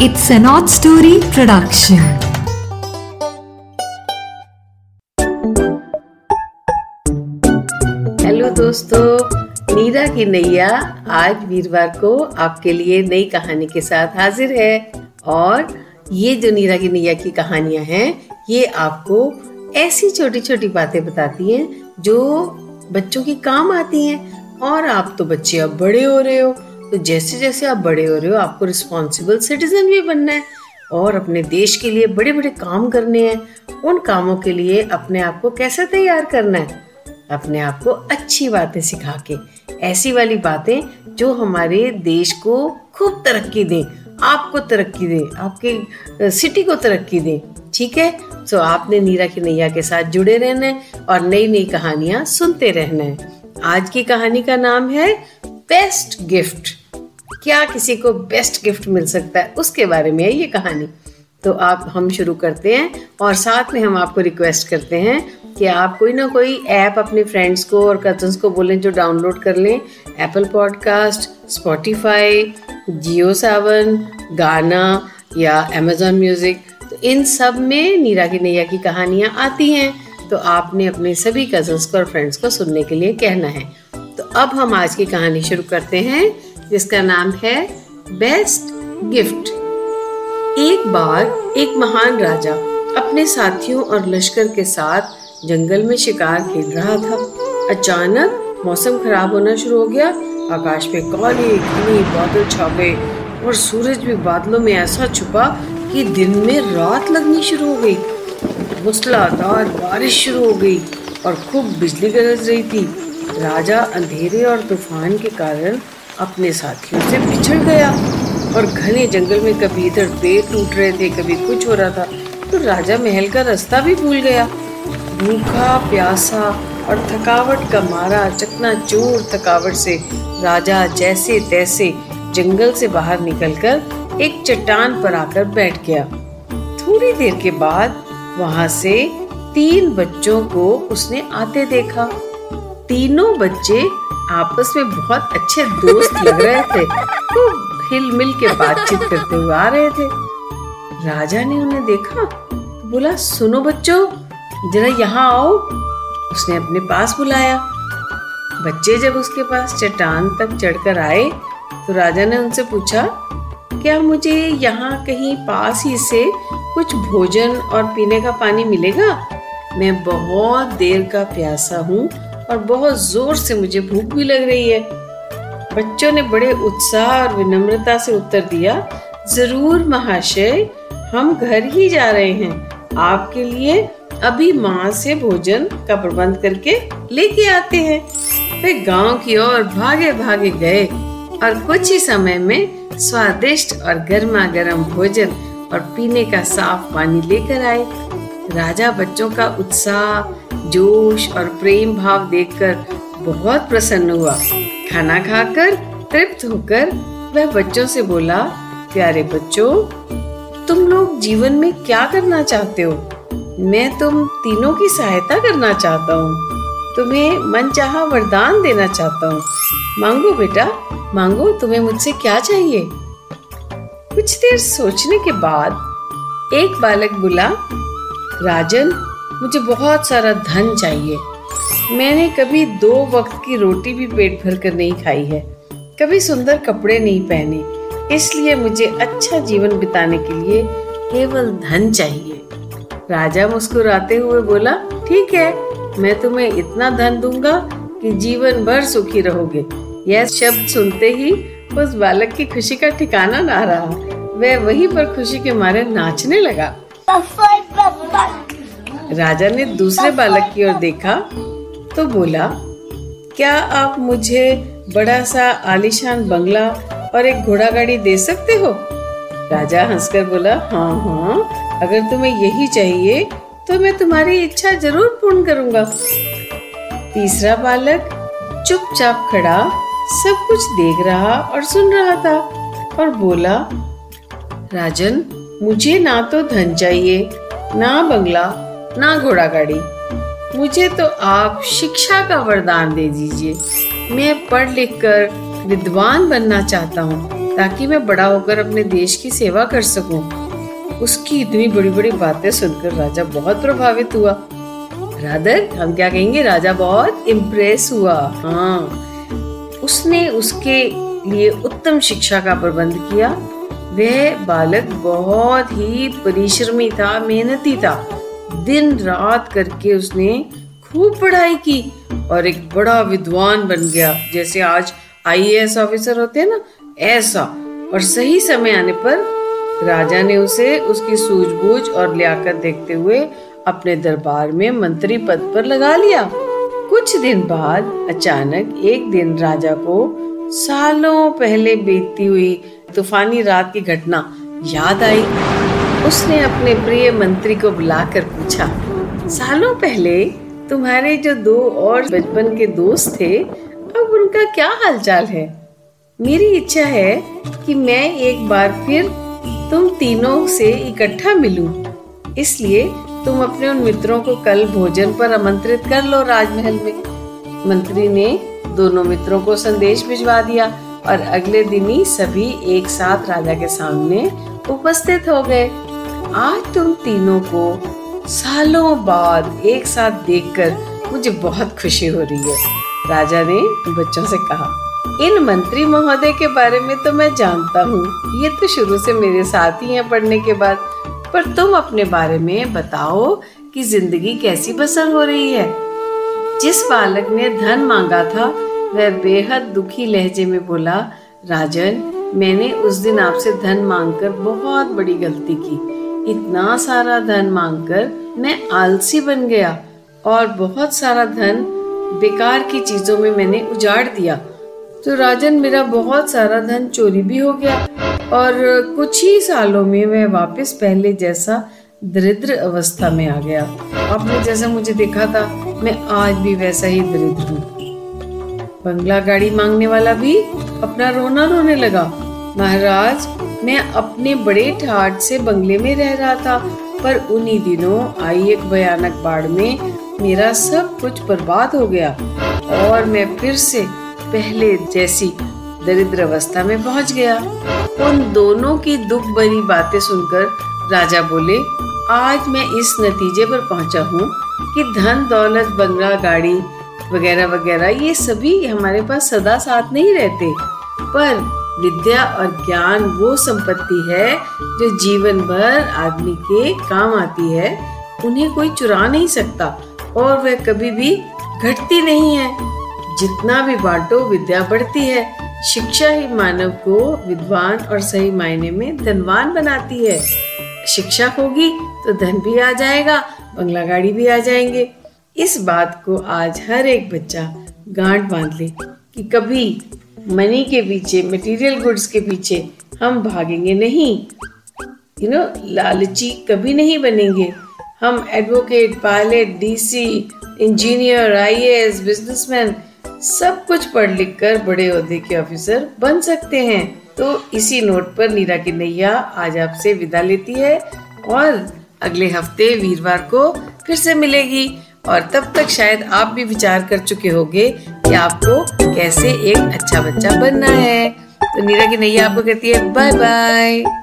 It's an odd story production. Hello दोस्तों, नीरा की नैया आज वीरवार को आपके लिए नई कहानी के साथ हाजिर है। और ये जो नीरा की नैया की कहानियाँ हैं, ये आपको ऐसी छोटी छोटी बातें बताती हैं जो बच्चों की काम आती हैं। और आप तो बच्चे अब बड़े हो रहे हो। तो जैसे जैसे आप बड़े हो रहे हो, आपको रिस्पॉन्सिबल सिटीजन भी बनना है और अपने देश के लिए बड़े बड़े काम करने हैं। उन कामों के लिए अपने आप को कैसे तैयार करना है? अपने आप को अच्छी बातें सिखा के, ऐसी वाली बातें जो हमारे देश को खूब तरक्की दें, आपको तरक्की दें, आपके सिटी को तरक्की दें, ठीक है? तो आपने नीरा की नैया के साथ जुड़े रहना है और नई नई कहानियाँ सुनते रहना है। आज की कहानी का नाम है बेस्ट गिफ्ट क्या किसी को बेस्ट गिफ्ट मिल सकता है? उसके बारे में है ये कहानी। तो आप, हम शुरू करते हैं और साथ में हम आपको रिक्वेस्ट करते हैं कि आप कोई ना कोई ऐप अपने फ्रेंड्स को और कजन्स को बोलें जो डाउनलोड कर लें। Apple podcast Spotify Jio Saavn Gaana या अमेजोन म्यूज़िक तो इन सब में नीरा की नैया की कहानियाँ आती हैं। तो आपने अपने सभी कजन्स को और फ्रेंड्स को सुनने के लिए कहना है। तो अब हम आज की कहानी शुरू करते हैं। जिसका नाम है बेस्ट गिफ्ट। एक बार एक महान राजा अपने साथियों और लश्कर के साथ जंगल में शिकार खेल रहा था। अचानक मौसम खराब होना शुरू हो गया। आकाश में काले, घने बादल छा गए और सूरज भी बादलों में ऐसा छुपा कि दिन में रात लगनी शुरू हो गई। मूसलाधार बारिश शुरू हो गई और खूब बिजली गरज रही थी। राजा अंधेरे और तूफ़ान के कारण अपने साथियों से बिछड़ गया। और घने जंगल में कभी इधर पेड़ टूट रहे थे, कभी कुछ हो रहा था तो राजा महल का रास्ता भी भूल गया। भूखा, प्यासा और थकावट का मारा, चकना चोर थकावट से राजा जैसे तैसे जंगल से बाहर निकलकर एक चट्टान पर आकर बैठ गया। थोड़ी देर के बाद वहाँ से तीन बच्चों को उसने आते देखा। तीनों बच्चे आपस में बहुत अच्छे दोस्त लग रहे थे। तो हिल मिल के बातचीत करते हुए आ रहे थे। राजा ने उन्हें देखा तो बोला, सुनो बच्चों, जरा यहाँ आओ। उसने अपने पास बुलाया। बच्चे जब उसके पास चट्टान तक चढ़कर आए तो राजा ने उनसे पूछा, क्या मुझे यहाँ कहीं पास ही से कुछ भोजन और पीने का पानी मिलेगा? मैं बहुत देर का प्यासा हूँ और बहुत ज़ोर से मुझे भूख भी लग रही है। बच्चों ने बड़े उत्साह और विनम्रता से उत्तर दिया, ज़रूर महाशय, हम घर ही जा रहे हैं। आपके लिए अभी माँ से भोजन का प्रबंध करके लेके आते हैं। वे गाँव की ओर भागे भागे गए और कुछ ही समय में स्वादिष्ट और गर्मा गर्म भोजन और पीने का साफ़ पानी लेकर आए। राजा बच्चों का उत्साह, जोश और प्रेम भाव देखकर बहुत प्रसन्न हुआ। खाना खाकर, तृप्त होकर वह बच्चों से बोला, प्यारे बच्चों, तुम लोग जीवन में क्या करना चाहते हो? मैं तुम तीनों की सहायता करना चाहता हूँ। तुम्हें मन चाह वरदान देना चाहता हूँ। मांगो बेटा, मांगो, तुम्हें मुझसे क्या चाहिए? कुछ देर सोचने के बाद एक बालक बोला राजन, मुझे बहुत सारा धन चाहिए। मैंने कभी दो वक्त की रोटी भी पेट भर कर नहीं खाई है। कभी सुंदर कपड़े नहीं पहने। इसलिए मुझे अच्छा जीवन बिताने के लिए केवल धन चाहिए। राजा मुस्कुराते हुए बोला, ठीक है, मैं तुम्हें इतना धन दूँगा कि जीवन भर सुखी रहोगे। यह शब्द सुनते ही उस बालक की खुशी का ठिकाना ना रहा। वह वहीं पर खुशी के मारे नाचने लगा। राजा ने दूसरे बालक की ओर देखा तो बोला, क्या आप मुझे बड़ा सा आलिशान बंगला और एक घोड़ा गाड़ी दे सकते हो? राजा हंसकर बोला हाँ हाँ अगर तुम्हें यही चाहिए तो मैं तुम्हारी इच्छा ज़रूर पूर्ण करूँगा. तीसरा बालक चुपचाप खड़ा, सब कुछ देख रहा और सुन रहा था और बोला, राजन, मुझे ना तो धन चाहिए ना बंगला, ना घोड़ा गाड़ी। मुझे तो आप शिक्षा का वरदान दे दीजिए। मैं पढ़ लिख कर विद्वान बनना चाहता हूँ, ताकि मैं बड़ा होकर अपने देश की सेवा कर सकूँ। उसकी इतनी बड़ी बड़ी बातें सुनकर राजा बहुत प्रभावित हुआ। राधर, हम क्या कहेंगे? राजा बहुत इम्प्रेस हुआ। हाँ। उसने उसके लिए उत्तम शिक्षा का प्रबंध किया। वह बालक बहुत ही परिश्रमी था, मेहनती था। दिन रात करके उसने खूब पढ़ाई की और एक बड़ा विद्वान बन गया। जैसे आज आईएएस ऑफिसर होते हैं ना, ऐसा। और सही समय आने पर राजा ने उसे उसकी सूझबूझ और लियाकत देखते हुए अपने दरबार में मंत्री पद पर लगा लिया। कुछ दिन बाद अचानक एक दिन राजा को सालों पहले बीतती हुई तूफानी रात की घटना याद आई। उसने अपने प्रिय मंत्री को बुलाकर पूछा, सालों पहले तुम्हारे जो दो और बचपन के दोस्त थे, अब उनका क्या हालचाल है? मेरी इच्छा है कि मैं एक बार फिर तुम तीनों से इकट्ठा मिलूं। इसलिए तुम अपने उन मित्रों को कल भोजन पर आमंत्रित कर लो राजमहल में। मंत्री ने दोनों मित्रों को संदेश भिजवा दिया। और अगले दिन ही सभी एक साथ राजा के सामने उपस्थित हो गए। आज तुम तीनों को सालों बाद एक साथ देखकर मुझे बहुत खुशी हो रही है। राजा ने बच्चों से कहा, इन मंत्री महोदय के बारे में तो मैं जानता हूँ। ये तो शुरू से मेरे साथ ही हैं पढ़ने के बाद। पर तुम अपने बारे में बताओ कि ज़िंदगी कैसी बसर हो रही है। जिस बालक ने धन मांगा था वह बेहद दुखी लहजे में बोला, राजन, मैंने उस दिन आपसे धन मांगकर बहुत बड़ी गलती की। इतना सारा धन मांगकर मैं आलसी बन गया और बहुत सारा धन बेकार की चीज़ों में मैंने उजाड़ दिया। तो राजन, मेरा बहुत सारा धन चोरी भी हो गया और कुछ ही सालों में मैं वापस पहले जैसा दरिद्र अवस्था में आ गया। आपने जैसा मुझे देखा था, मैं आज भी वैसा ही दरिद्र हूँ। बंगला गाड़ी मांगने वाला भी अपना रोना रोने लगा। महाराज, मैं अपने बड़े ठाट से बंगले में रह रहा था, पर उन्हीं दिनों आई एक भयानक बाढ़ में मेरा सब कुछ बर्बाद हो गया और मैं फिर से पहले जैसी दरिद्र अवस्था में पहुँच गया। उन दोनों की दुख भरी बातें सुनकर राजा बोले, आज मैं इस नतीजे पर पहुँचा हूँ कि धन दौलत बंगला गाड़ी वगैरह वगैरह, ये सभी हमारे पास सदा साथ नहीं रहते। पर विद्या और ज्ञान वो संपत्ति है जो जीवन भर आदमी के काम आती है, उन्हें कोई चुरा नहीं सकता और वह कभी भी घटती नहीं है। जितना भी बांटो, विद्या बढ़ती है। शिक्षा ही मानव को विद्वान और सही मायने में धनवान बनाती है। शिक्षा होगी तो धन भी आ जाएगा, बंगला गाड़ी भी आ जाएँगे। इस बात को आज हर एक बच्चा गांठ बाँध ले कि कभी मनी के पीछे मटेरियल गुड्स के पीछे हम भागेंगे नहीं। यू नो लालची कभी नहीं बनेंगे। हम advocate pilot DC engineer IAS businessman सब कुछ पढ़ लिख कर बड़े अहदे के ऑफिसर बन सकते हैं। तो इसी नोट पर नीरा की नैया आज आपसे विदा लेती है और अगले हफ़्ते वीरवार को फिर से मिलेगी। और तब तक शायद आप भी विचार कर चुके होंगे कि आपको कैसे एक अच्छा बच्चा बनना है। तो नीरा की नैया आपको कहती है बाय बाय